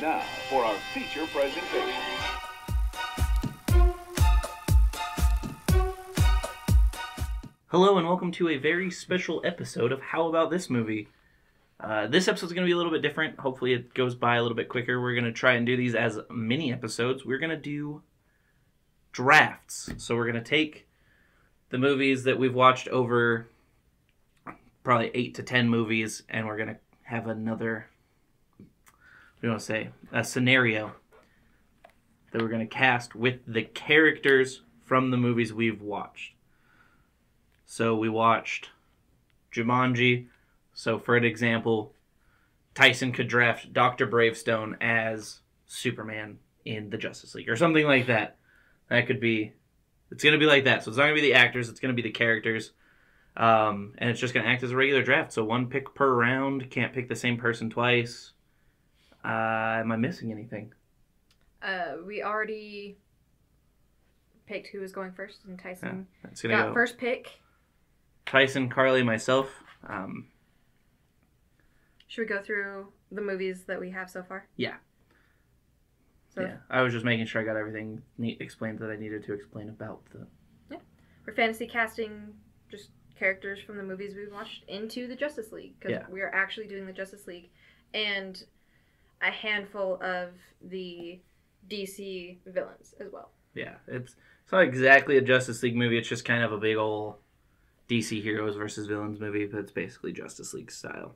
Now for our feature presentation. Hello and welcome to a very special episode of How About This Movie. Uh, this episode's going to be a little bit different. Hopefully, it goes by a little bit quicker. We're going to try and do these as mini episodes. We're going to do drafts. So, we're going to take the movies that we've watched over probably eight to ten movies, and we're going to have another, you want to say, a scenario that we're going to cast with the characters from the movies we've watched. So we watched Jumanji. So for an example, Tyson could draft Dr. Bravestone as Superman in the Justice League or something like that. That could be it's going to be like that. So it's not going to be the actors, it's going to be the characters. Um, and it's just going to act as a regular draft. So one pick per round, can't pick the same person twice. Uh, am I missing anything? Uh, we already picked who was going first, and Tyson to got go first pick. Tyson, Carly, myself. Um, Should we go through the movies that we have so far? Yeah. So yeah, I was just making sure I got everything neat explained that I needed to explain about the Yeah, we're fantasy casting just characters from the movies we've watched into the Justice League because Yeah. we are actually doing the Justice League, and a handful of the DC villains as well. Yeah, it's it's not exactly a Justice League movie. It's just kind of a big ol' DC heroes versus villains movie, but it's basically Justice League style.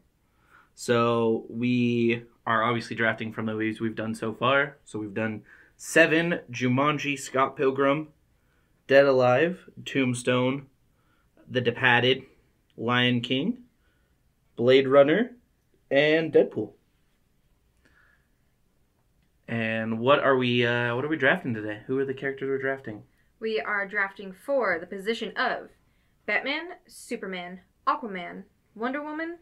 So we are obviously drafting from the movies we've done so far. So we've done Seven, Jumanji, Scott Pilgrim, Dead Alive, Tombstone, The Departed, Lion King, Blade Runner, and Deadpool. And what are we? Uh, what are we drafting today? Who are the characters we're drafting? We are drafting for the position of Batman, Superman, Aquaman, Wonder Woman,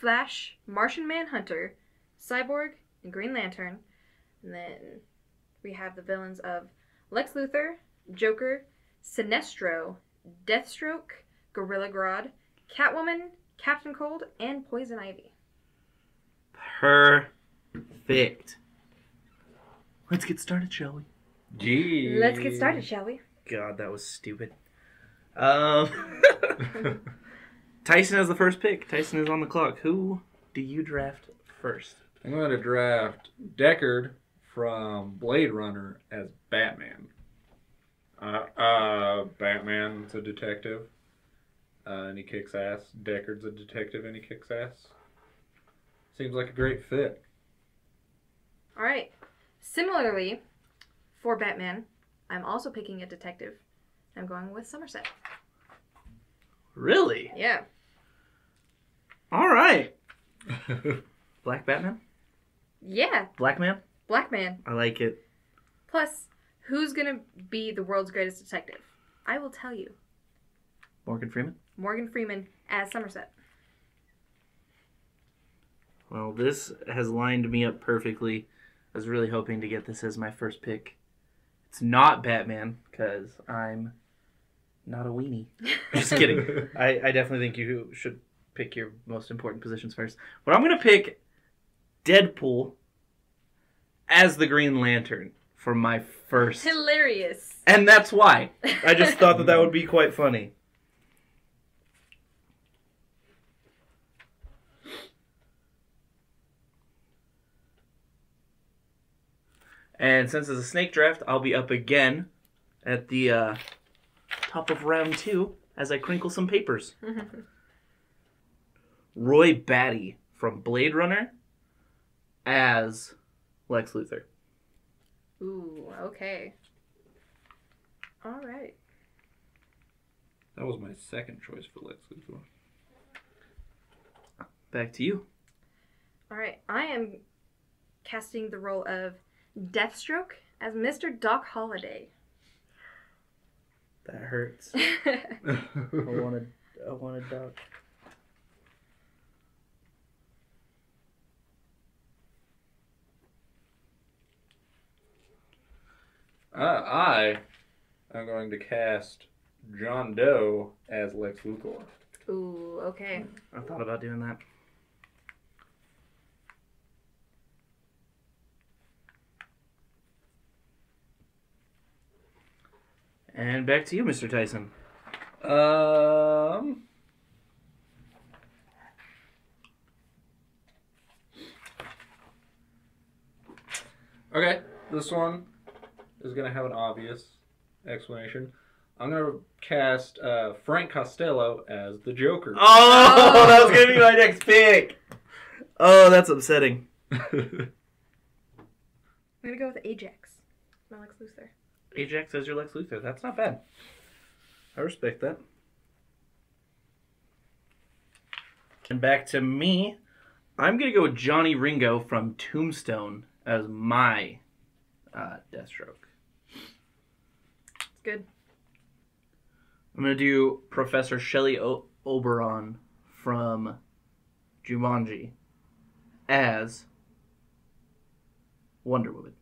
Flash, Martian Manhunter, Cyborg, and Green Lantern. And then we have the villains of Lex Luthor, Joker, Sinestro, Deathstroke, Gorilla Grodd, Catwoman, Captain Cold, and Poison Ivy. Perfect. Let's get started, shall we? Gee. Let's get started, shall we? God, that was stupid. Um, Tyson has the first pick. Tyson is on the clock. Who do you draft first? I'm going to draft Deckard from Blade Runner as Batman. Uh, uh, Batman's a detective, uh, and he kicks ass. Deckard's a detective, and he kicks ass. Seems like a great fit. All right. Similarly, for Batman, I'm also picking a detective. I'm going with Somerset. Really? Yeah. All right. Black Batman? Yeah, Black Man? Black Man. I like it. Plus, who's gonna be the world's greatest detective? I will tell you. Morgan Freeman? Morgan Freeman as Somerset. Well, this has lined me up perfectly. I was really hoping to get this as my first pick. It's not Batman, because I'm not a weenie. Just kidding. I, I definitely think you should pick your most important positions first. But I'm going to pick Deadpool as the Green Lantern for my first. Hilarious. And that's why. I just thought that that would be quite funny. And since it's a snake draft, I'll be up again at the uh, top of round two as I crinkle some papers. Roy Batty from Blade Runner as Lex Luthor. Ooh, okay. All right. That was my second choice for Lex Luthor. Back to you. All right. I am casting the role of Deathstroke as Mr. Doc Holliday. That hurts. I want wanted, I wanted Doc. Uh, I am going to cast John Doe as Lex Luthor. Ooh, okay. I thought about doing that. And back to you, Mr. Tyson. Um. Okay, this one is gonna have an obvious explanation. I'm gonna cast uh, Frank Costello as the Joker. Oh, that was gonna be my next pick. Oh, that's upsetting. I'm gonna go with Ajax. My Lex Luthor. Ajax as your Lex Luthor. That's not bad. I respect that. And back to me. I'm gonna go with Johnny Ringo from Tombstone as my uh, Deathstroke. It's good. I'm gonna do Professor Shelley o- Oberon from Jumanji as Wonder Woman.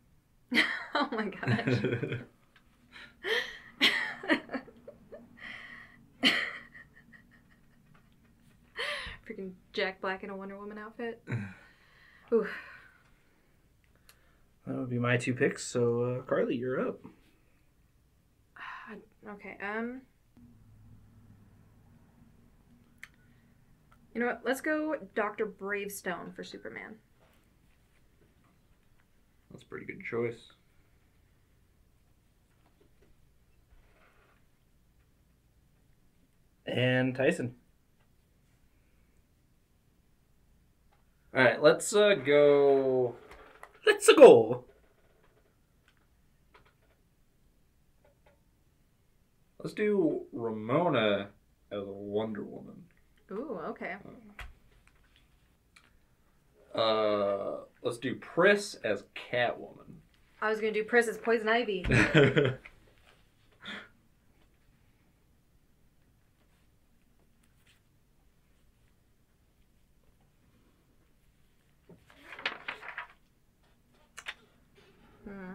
oh my gosh. Freaking Jack Black in a Wonder Woman outfit. Ooh. That would be my two picks. So, uh, Carly, you're up. Okay, um. You know what? Let's go Dr. Bravestone for Superman. That's a pretty good choice. And Tyson. All right, let's uh, go. Let's go. Let's do Ramona as a Wonder Woman. Ooh, okay. Uh, let's do Pris as Catwoman. I was gonna do Pris as Poison Ivy. Hmm.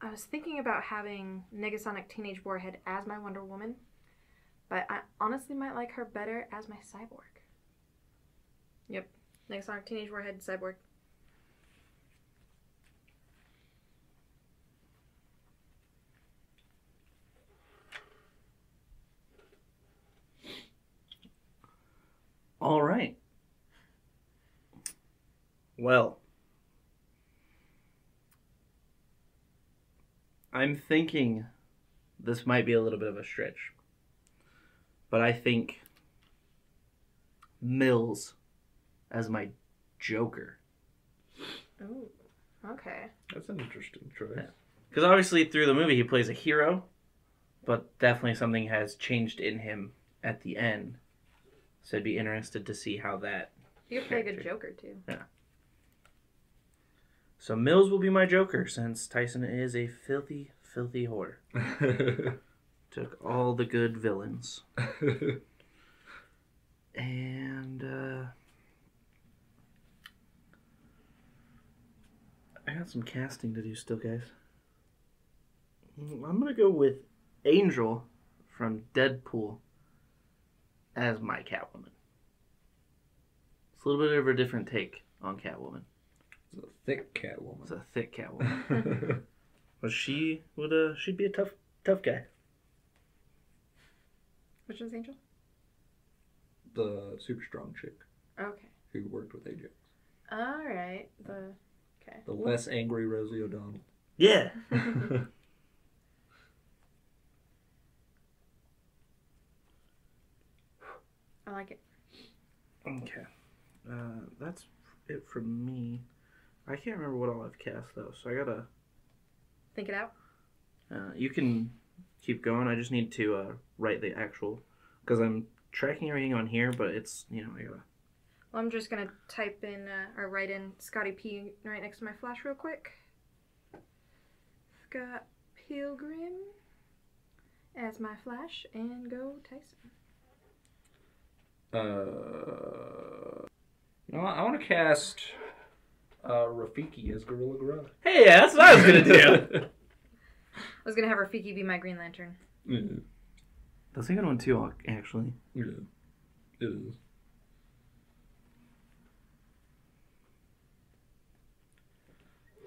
I was thinking about having Negasonic Teenage Warhead as my Wonder Woman, but I honestly might like her better as my Cyborg. Yep, Negasonic Teenage Warhead Cyborg. All right. Well, I'm thinking this might be a little bit of a stretch, but I think Mills as my Joker. Ooh, okay. That's an interesting choice. Yeah. Because obviously, through the movie, he plays a hero, but definitely something has changed in him at the end. So I'd be interested to see how that. You could play a good Joker too. So Mills will be my Joker since Tyson is a filthy, filthy whore. Took all the good villains. And, uh. I got some casting to do still, guys. I'm gonna go with Angel from Deadpool as my Catwoman. It's a little bit of a different take on Catwoman. It's a thick It's Catwoman. a thick cat Catwoman. but she would, uh, she'd be a tough, tough guy. Which one's Angel? the super strong chick Okay. who worked with Ajax. All right. The okay. The less angry Rosie O'Donnell. Yeah. I like it. Okay. Uh, that's it from me. I can't remember what all I've cast though, so I gotta. Think it out. Uh, you can keep going. I just need to uh, write the actual because I'm tracking everything on here, but it's you know I gotta. Well, I'm just gonna type in uh, or write in Scotty P right next to my flash real quick. Scott Pilgrim as my flash and go Tyson. Uh, you know what? I want to cast uh, Rafiki as Gorilla Grodd. Hey, yeah, that's what I was gonna do. I was gonna have Rafiki be my Green Lantern. yeah, the second one too, actually. yeah, it is.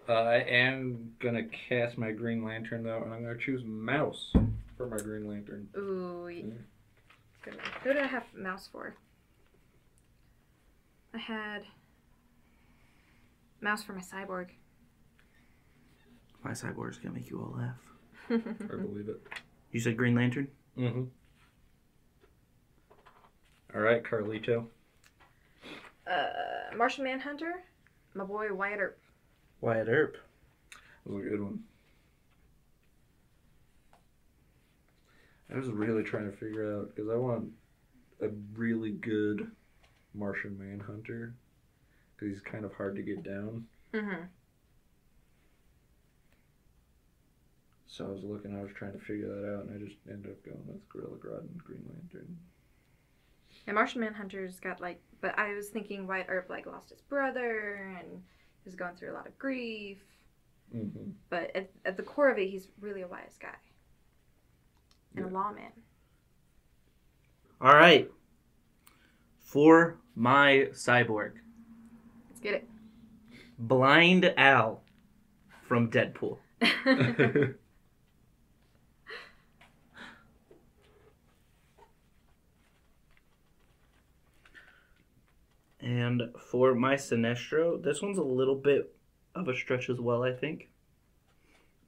Uh, I am gonna cast my Green Lantern though, and I'm gonna choose Mouse for my Green Lantern. Ooh. y- Mm. Good. Who did I have mouse for? I had mouse for my cyborg. My cyborg's gonna make you all laugh. I believe it. You said Green Lantern? Mm-hmm. All right, Carlito. uh, Martian Manhunter. My boy Wyatt Earp. Wyatt Earp. That was a good one. I was really trying to figure out because I want a really good Martian Manhunter because he's kind of hard to get down. Mm-hmm. So I was looking, I was trying to figure that out, and I just ended up going with Gorilla Grodd and Green Lantern. And Martian Manhunter's got like, but I was thinking Wyatt Earp like lost his brother and is going through a lot of grief. Mm-hmm. But at, at the core of it, he's really a wise guy and a lawman. All right. For my cyborg, Let's get it. Blind Al from Deadpool. And for my Sinestro, this one's a little bit of a stretch as well, I think.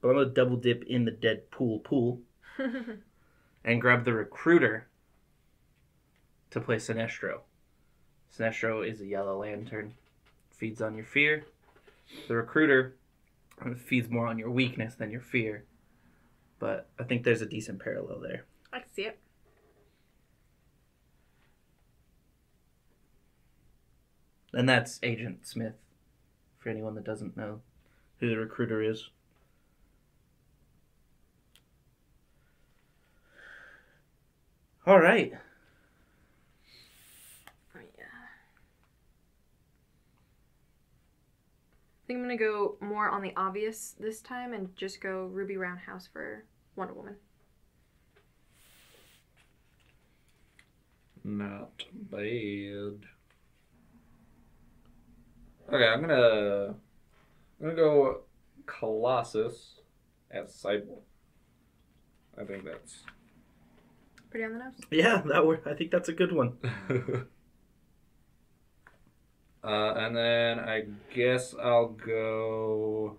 But I'm going to double dip in the Deadpool pool and grab the Recruiter to play Sinestro. Sinestro is a yellow lantern, feeds on your fear. The Recruiter feeds more on your weakness than your fear. But I think there's a decent parallel there. I can see it. And that's Agent Smith, for anyone that doesn't know who the recruiter is. All right. Oh, yeah. I think I'm gonna go more on the obvious this time and just go Ruby Roundhouse for Wonder Woman. Not bad. Okay, I'm gonna I'm gonna go Colossus as Cyborg. I think that's Pretty on the nose. Yeah, that were, I think that's a good one. uh, and then I guess I'll go.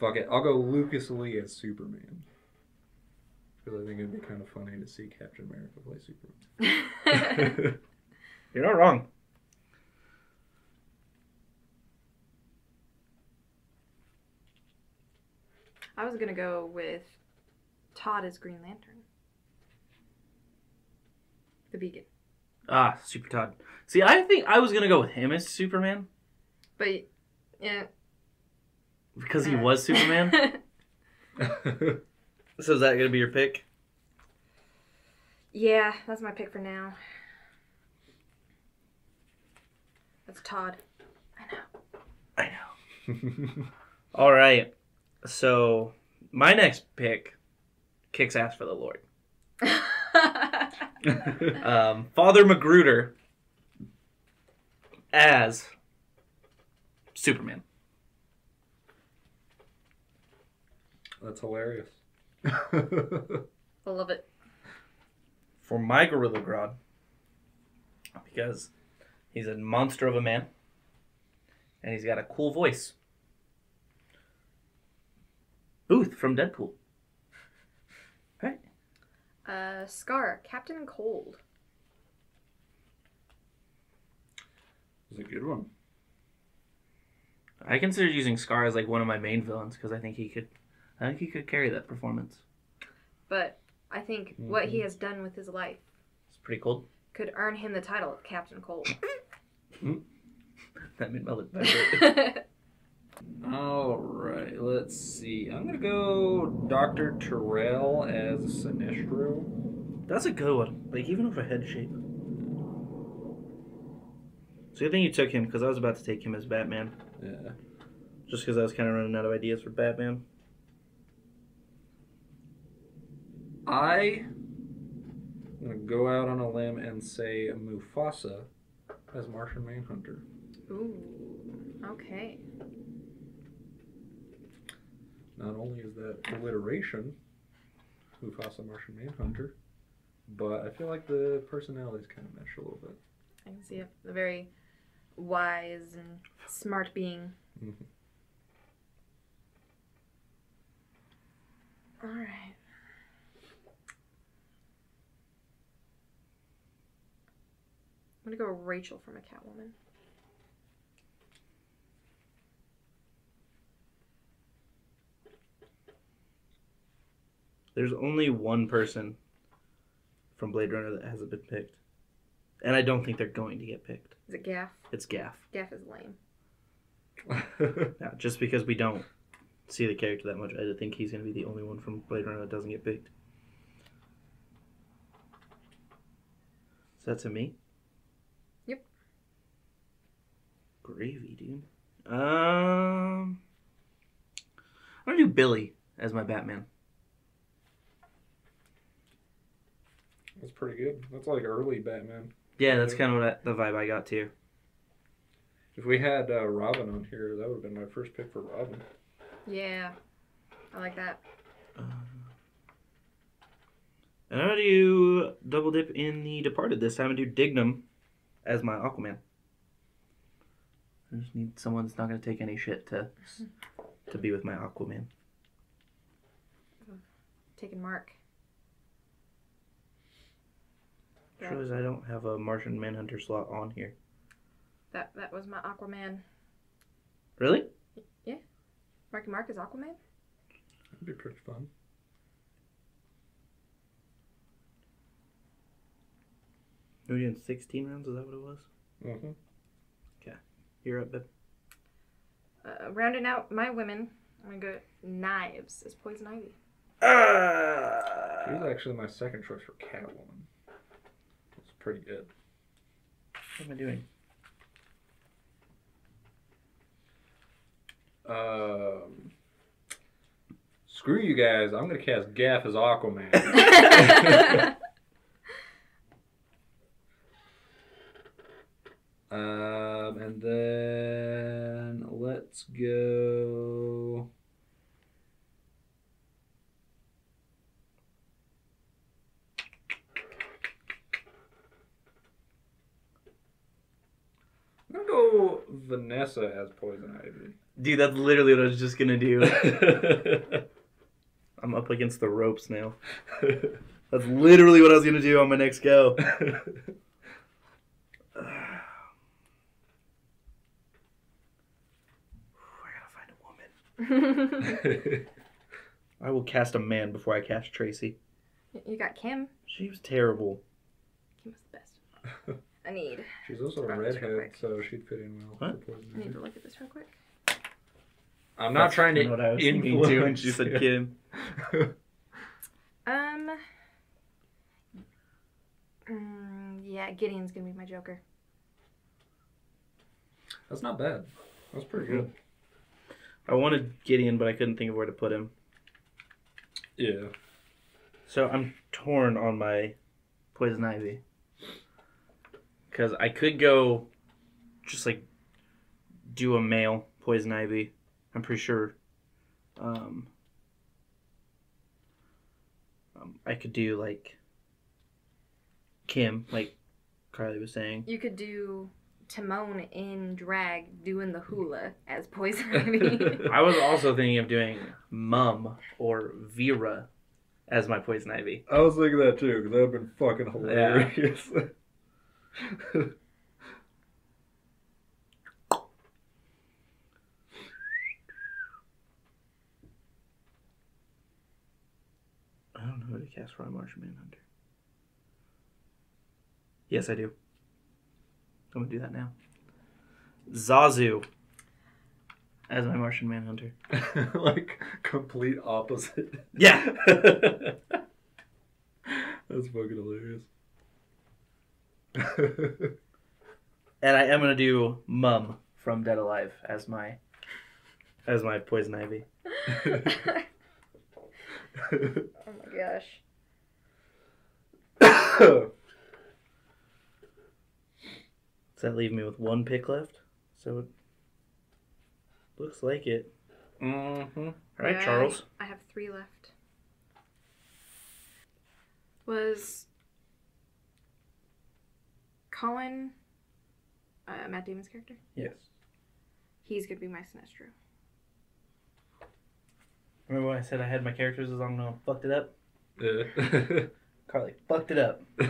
Fuck it, I'll go Lucas Lee as Superman. Because I think it'd be kind of funny to see Captain America play Superman. You're not wrong. I was gonna go with Todd as Green Lantern. The vegan. Ah, Super Todd. See, I think I was gonna go with him as Superman But yeah. because he was Superman. so is that gonna be your pick? yeah, that's my pick for now. That's Todd. I know. I know. All right. So my next pick kicks ass for the Lord. Um, Father McGruder as Superman. That's hilarious. I love it. For my Gorilla Grodd, because he's a monster of a man, and he's got a cool voice. Booth from Deadpool. Right? Uh, Scar, Captain Cold. It's a good one. I consider using Scar as like one of my main villains because I think he could, I think he could carry that performance. But I think what he has done with his life It's pretty cool. could earn him the title of Captain Cold. That made my lip vibrate. All right, let's see. I'm gonna go Doctor Tyrell as Sinestro. That's a good one. Like even with a head shape. So I think you took him because I was about to take him as Batman, Yeah. just because I was kind of running out of ideas for Batman. I am gonna go out on a limb and say Mufasa as Martian Manhunter. Ooh. Okay. Not only is that alliteration, Mufasa Martian Manhunter, but I feel like the personalities kind of mesh a little bit. I can see it. A very wise and smart being. Mhm. All right. I'm gonna go Rachel from a Catwoman. There's only one person from Blade Runner that hasn't been picked. And I don't think they're going to get picked. Is it Gaff? It's Gaff. Gaff is lame. Now, just because we don't see the character that much, I think he's going to be the only one from Blade Runner that doesn't get picked. Is that to me? Yep. Gravy, dude. Um, I'm gonna do Billy as my Batman. That's pretty good. That's like early Batman. Yeah, that's kind of what I, the vibe I got too. If we had uh, Robin on here, that would have been my first pick for Robin. Yeah. I like that. And I'm gonna do double dip in the Departed this time and do Dignam as my Aquaman. I just need someone that's not gonna take any shit to to be with my Aquaman. Taking Mark. Yeah. Shows I don't have a Martian Manhunter slot on here. That that was my Aquaman. Really? Yeah. Marky Mark is Aquaman? That'd be pretty fun. Are we doing 16 rounds? Is that what it was? Mm-hmm. Okay. You're up, babe. Uh, rounding out my women, I'm gonna go Knives as Poison Ivy. She Ah! was actually my second choice for Catwoman. It's pretty good. What am I doing? Um, screw you guys. I'm gonna cast Gaff as Aquaman. um, and then let's go. I'm gonna go Vanessa has Poison Ivy. Dude, that's literally what I was just gonna do. I'm up against the ropes now. That's literally what I was gonna do on my next go. I gotta find a woman. I will cast a man before I cast Tracy. you got Kim. She was terrible. Kim was the best. I need. She's also a Let's run this real redhead, so she'd fit in well. What? I need to look at this real quick. I'm not That's trying to what I was thinking influence. too, and she said Kim. Um. Mm, yeah, Gideon's gonna be my Joker. That's not bad. That's pretty good. I wanted Gideon, but I couldn't think of where to put him. Yeah. So I'm torn on my poison ivy. Because I could go just like do a male poison ivy. I'm pretty sure. Um, um, I could do like Kim, like Carly was saying. You could do Timon in drag doing the hula as Poison Ivy. I was also thinking of doing Mum or Vera as my poison ivy. I was thinking that too, because that would have been fucking hilarious. I don't know who to cast for my Martian Manhunter. Yes, I do. I'm gonna do that now. Zazu as my Martian Manhunter. like complete opposite. Yeah. That's fucking hilarious. And I am gonna do Mum from Dead Alive as my as my poison ivy. oh my gosh. Does that leave me with one pick left? So it looks like it. Mm-hmm. All right, Yeah, Charles. I have three left. Was Colin uh, Matt Damon's character? Yes. He's gonna be my Sinestro. Remember when I said I had my characters as long as I fucked it up? Uh, Carly fucked it up.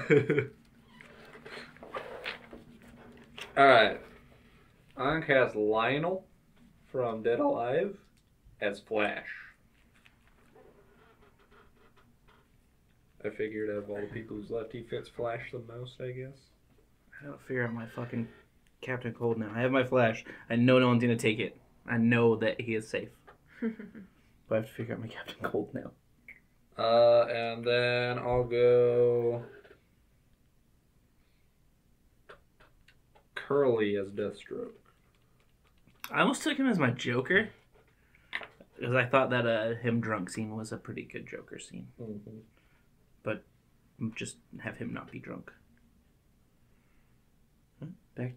All right. I'm gonna cast Lionel from Dead Alive as Flash. I figured out of all the people who's left, he fits Flash the most, I guess. I gotta figure out my fucking Captain Cold now. I have my flash. I know no one's gonna take it. I know that he is safe. But I have to figure out my Captain Cold now. Uh, and then I'll go Curly as Deathstroke. I almost took him as my Joker. Because I thought that uh, him drunk scene was a pretty good Joker scene. Mm-hmm. Just have him not be drunk. Huh? Back.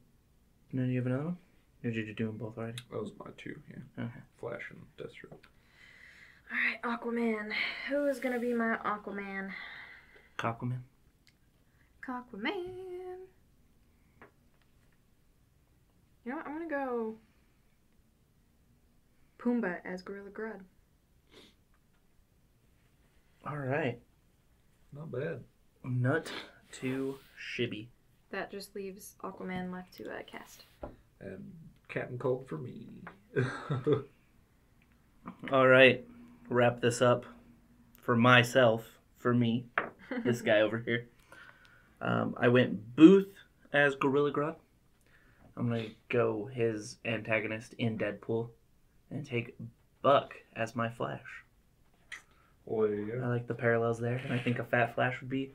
No, do you have another one? Or did you do them both already? That was my two, yeah. Okay. Flash and Deathstroke. Alright, Aquaman. Who is gonna be my Aquaman? Aquaman. Aquaman. You know what? I'm gonna go Pumbaa as Gorilla Grodd. All right. Not bad. Nut to Shibby. That just leaves Aquaman left to uh, cast. And Captain Cold for me. All right. Wrap this up for myself, for me, this guy over here. Um, I went Booth as Gorilla Grodd. I'm gonna go his antagonist in Deadpool, and take Buck as my Flash. well, there you I like the parallels there, and I think a fat Flash would be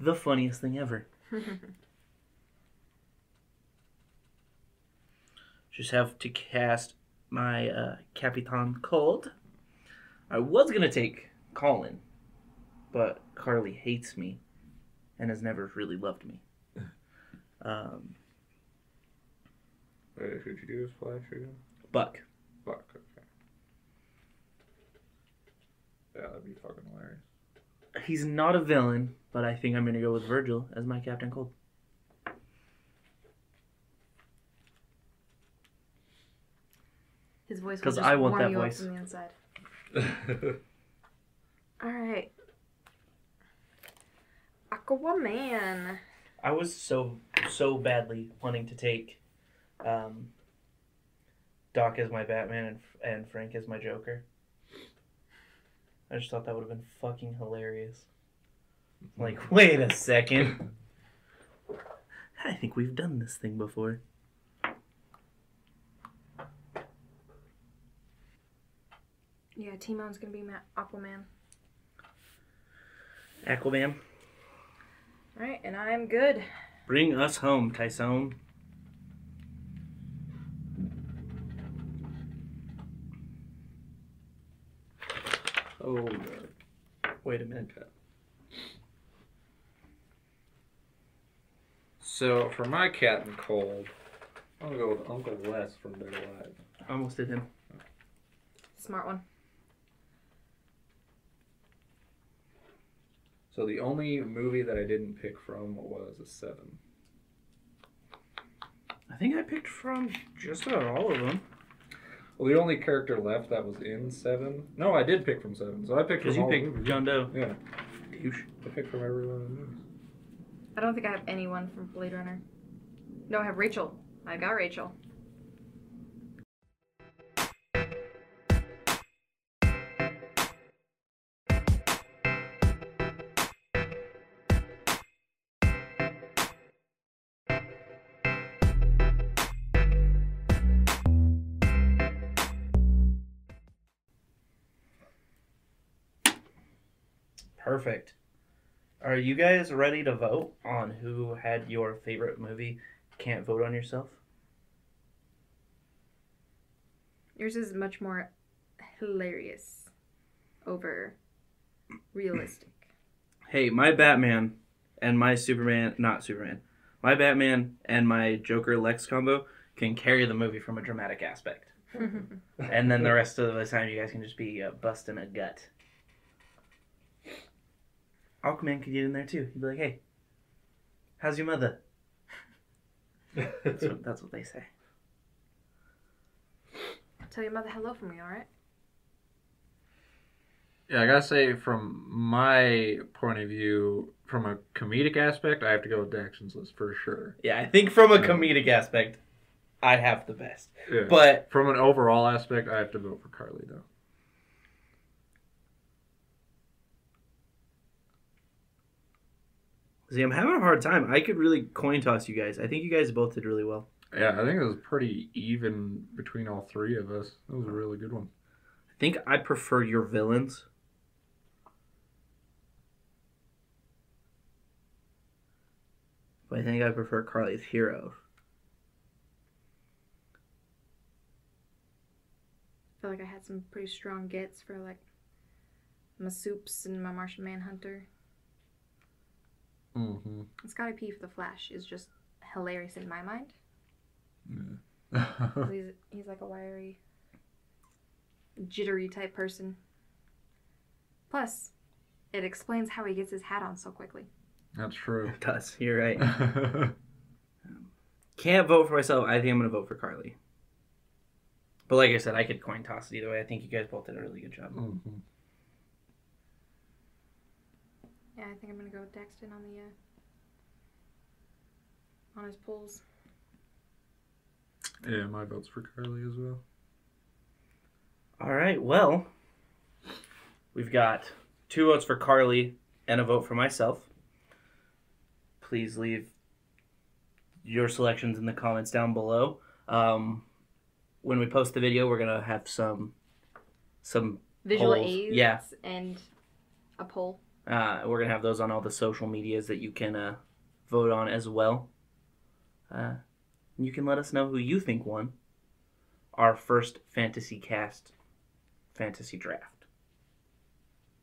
the funniest thing ever. Just have to cast my uh, Capitan Cold. I was gonna take Colin, but Carly hates me and has never really loved me. Um, Wait, who'd you do as Flash again? Buck. Buck, okay. Yeah, that'd be fucking hilarious. He's not a villain, but I think I'm gonna go with Virgil as my Captain Cold. His voice will 'Cause just I want warm that you voice. up from the inside. All right. Aquaman. I was so so badly wanting to take um, Doc as my Batman and, and Frank as my Joker. I just thought that would have been fucking hilarious. Like, wait a second. I think we've done this thing before. Yeah, Timon's gonna be my Aquaman. Aquaman, All right, and I'm good. bring us home, Tyson. oh, God. Wait a minute. Okay. So, for my cat Captain Cold, I'm gonna go with Uncle Les from Dead Alive. I almost did him. Smart one. So, the only movie that I didn't pick from was a 7. I think I picked from just about all of them. Well, the only character left that was in 7. No, I did pick from 7. So, I picked Because from you all picked movies. John Doe. Yeah, Douche. I picked from every one of the movies. I don't think I have anyone from Blade Runner. No, I have Rachel. I got Rachel. Perfect. Are you guys ready to vote on who had your favorite movie? Can't vote on yourself? Yours is much more hilarious over realistic. Hey, my Batman and my Superman, not Superman, my Batman and my Joker Lex combo can carry the movie from a dramatic aspect. and then the rest of the time, you guys can just be uh, busting a gut. Aquaman could get in there too. He'd be like, "Hey, how's your mother?" That's what, that's what they say. Tell your mother hello for me, alright? Yeah, I gotta say, from my point of view, from a comedic aspect, I have to go with Daxton's list for sure. Yeah, I think from a Yeah. comedic aspect, I have the best. Yeah. But from an overall aspect, I have to vote for Carly though. See, I'm having a hard time. I could really coin toss you guys. I think you guys both did really well. Yeah, I think it was pretty even between all three of us. That was a really good one. I think I prefer your villains. But I think I prefer Carly's heroes. I feel like I had some pretty strong gets for like my soups and my Martian Manhunter. Mm-hmm. Scotty P for the Flash is just hilarious in my mind. Yeah. 'Cause he's he's like a wiry, jittery type person. Plus, it explains how he gets his hat on so quickly. That's true. It does. You're right. Can't vote for myself. I think I'm going to vote for Carly. But like I said, I could coin toss it either way. I think you guys both did a really good job. Mhm. Yeah, I think I'm gonna go with Daxton on the uh, on his pulls. Yeah, my vote's for Carly as well. All right. Well, we've got two votes for Carly and a vote for myself. Please leave your selections in the comments down below. Um, when we post the video, we're gonna have some some Visual Polls, aids yeah. and a poll. Uh, we're gonna have those on all the social medias that you can uh, vote on as well. Uh, you can let us know who you think won our first fantasy cast fantasy draft.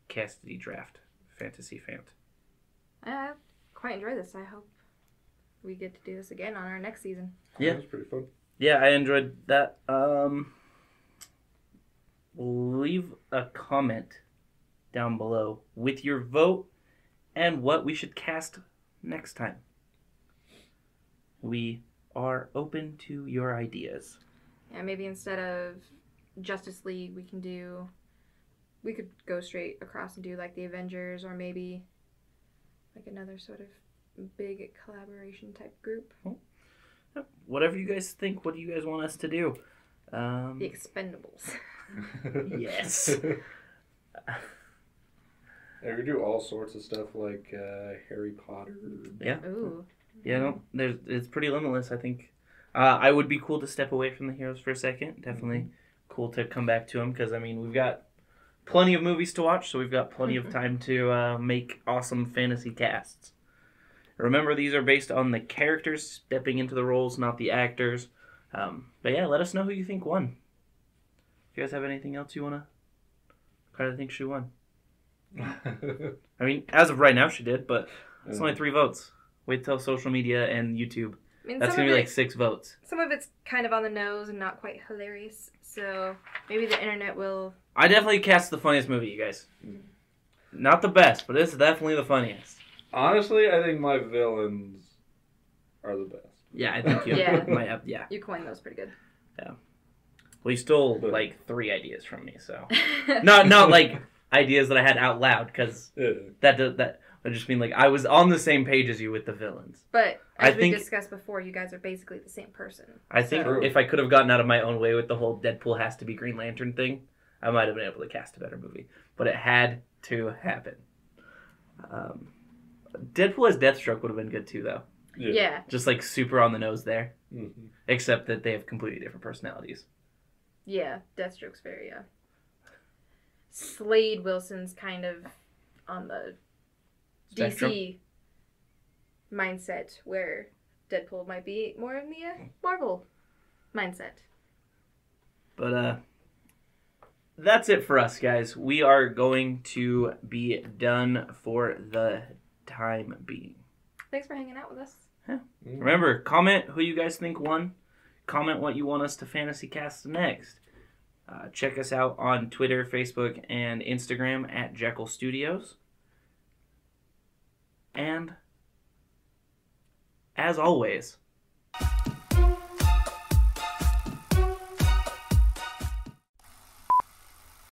Castity draft fantasy fant. I quite enjoy this. I hope we get to do this again on our next season. Yeah. That was pretty fun. Yeah, I enjoyed that. Um, leave a comment down below with your vote and what we should cast next time. We are open to your ideas. Yeah, maybe instead of Justice League, we can do. We could go straight across and do like the Avengers, or maybe like another sort of big collaboration type group. Whatever you guys think, what do you guys want us to do? Um, The Expendables. Yes. Yeah, we do all sorts of stuff like uh, Harry Potter. Ooh. Yeah, no, there's it's pretty limitless. I think uh, I would be cool to step away from the heroes for a second. Definitely cool to come back to them because I mean we've got plenty of movies to watch, so we've got plenty of time to uh, make awesome fantasy casts. Remember, these are based on the characters stepping into the roles, not the actors. Um, but yeah, let us know who you think won. If you guys have anything else you wanna kind of think she won? I mean, as of right now, she did, but it's only three votes. Wait till social media and YouTube. I mean, That's gonna be it, like six votes. some of it's kind of on the nose and not quite hilarious. So maybe the internet will. I definitely cast the funniest movie, you guys. Mm. Not the best, but it's definitely the funniest. Honestly, I think my villains are the best. Yeah, I think you Yeah. might have. Yeah, You coined those pretty good. Yeah. Well, you stole But- like three ideas from me, so not not like ideas that I had out loud because Yeah. that does, that I just mean like I was on the same page as you with the villains. But I as we think- discussed before, you guys are basically the same person. I think True. if I could have gotten out of my own way with the whole Deadpool has to be Green Lantern thing, I might have been able to cast a better movie. But it had to happen. Um, Deadpool as Deathstroke would have been good too, though. Yeah. Just like super on the nose there, Mhm. except that they have completely different personalities. Yeah. Deathstroke's very, uh. Slade Wilson's kind of on the Spectrum. DC mindset, where Deadpool might be more in the uh, Marvel mindset. But uh, that's it for us, guys. We are going to be done for the time being. Thanks for hanging out with us. Remember, comment who you guys think won. comment what you want us to fantasy cast next. Uh, check us out on Twitter, Facebook, and Instagram at Jecll Studios. And as always,